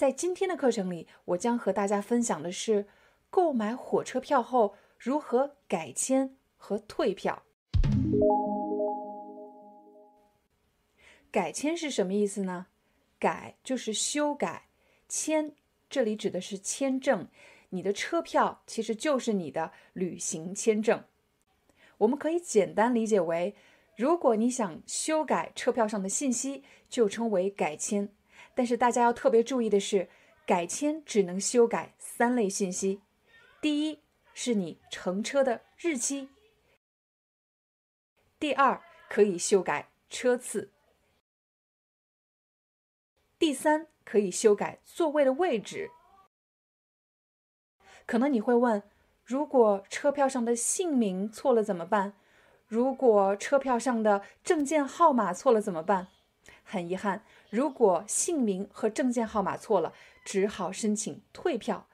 在今天的课程里，我将和大家分享的是购买火车票后如何改签和退票。改签是什么意思呢？改就是修改，签这里指的是签证。你的车票其实就是你的旅行签证。我们可以简单理解为，如果你想修改车票上的信息，就称为改签。但是大家要特别注意的是，改签只能修改三类信息：第一是你乘车的日期；第二可以修改车次；第三可以修改座位的位置。可能你会问，如果车票上的姓名错了怎么办？如果车票上的证件号码错了怎么办？很遗憾，如果姓名和证件号码错了，只好申请退票。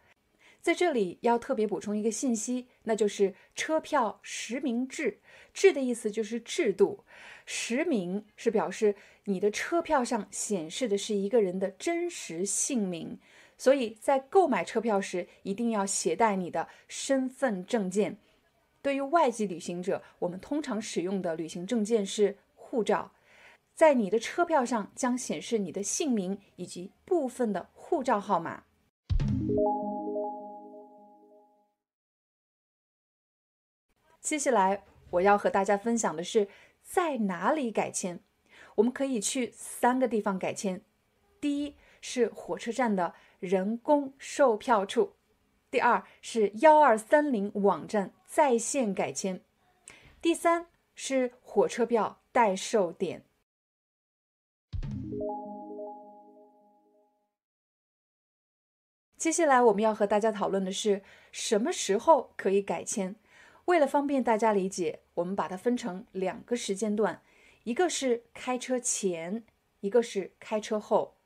在这里要特别补充一个信息，那就是车票实名制。制的意思就是制度，实名是表示你的车票上显示的是一个人的真实姓名。所以在购买车票时，一定要携带你的身份证件。对于外籍旅行者，我们通常使用的旅行证件是护照。在你的车票上将显示你的姓名以及部分的护照号码。接下来我要和大家分享的是在哪里改签。我们可以去三个地方改签：第一是火车站的人工售票处；第二是幺二三零网站在线改签；第三是火车票代售点。接下来我们要和大家讨论的是什么时候可以改签。为了方便大家理解，我们把它分成两个时间段，一个是开车前，一个是开车后。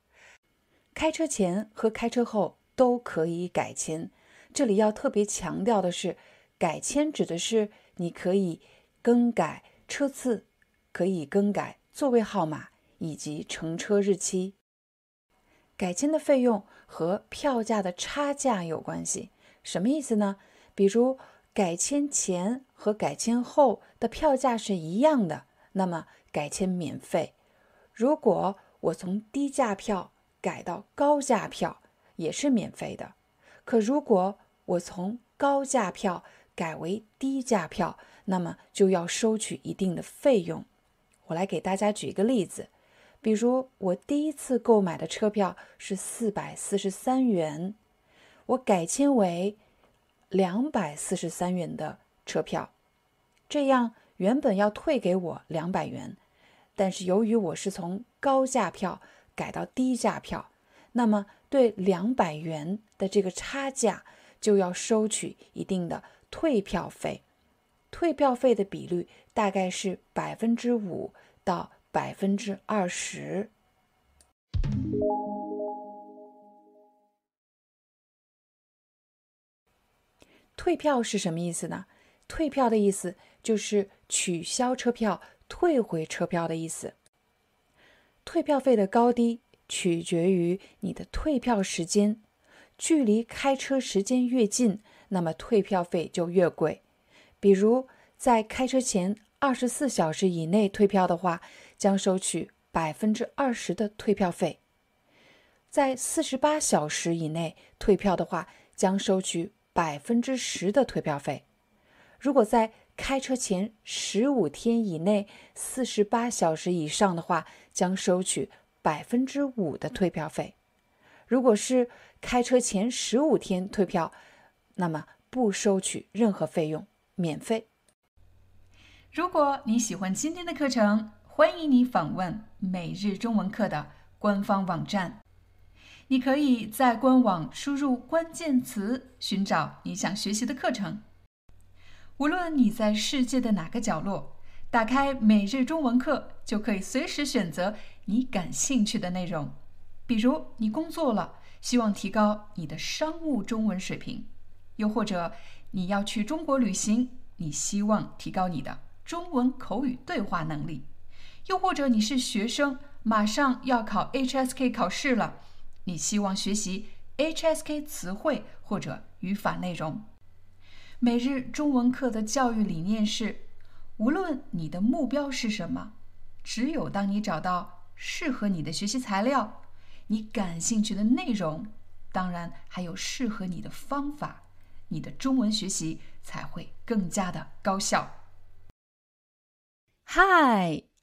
开车前和开车后都可以改签。这里要特别强调的是，改签指的是你可以更改车次，可以更改座位号码以及乘车日期。改签的费用和票价的差价有关系，什么意思呢？比如改签前和改签后的票价是一样的，那么改签免费。如果我从低价票改到高价票，也是免费的。可如果我从高价票改为低价票，那么就要收取一定的费用。我来给大家举一个例子。比如我第一次购买的车票是四百四十三元，我改签为两百四十三元的车票，这样原本要退给我两百元，但是由于我是从高价票改到低价票，那么对两百元的这个差价就要收取一定的退票费，退票费的比率大概是百分之五到。百分之二十。退票是什么意思呢？退票的意思就是取消车票、退回车票的意思。退票费的高低取决于你的退票时间，距离开车时间越近，那么退票费就越贵。比如在开车前二十四小时以内退票的话。将收取百分之二十的退票费，在四十八小时以内退票的话，将收取百分之十的退票费。如果在开车前十五天以内，四十八小时以上的话，将收取百分之五的退票费。如果是开车前十五天退票，那么不收取任何费用，免费。如果你喜欢今天的课程，欢迎你访问每日中文课的官方网站。你可以在官网输入关键词，寻找你想学习的课程。无论你在世界的哪个角落，打开每日中文课，就可以随时选择你感兴趣的内容。比如，你工作了，希望提高你的商务中文水平；又或者你要去中国旅行，你希望提高你的中文口语对话能力；又或者你是学生，马上要考 HSK 考试了。你希望学习 HSK 词汇或者语法内容。每日中文课的教育理念是：无论你的目标是什么，只有当你找到适合你的学习材料、你感兴趣的内容，当然还有适合你的方法，你的中文学习才会更加的高效。Hi,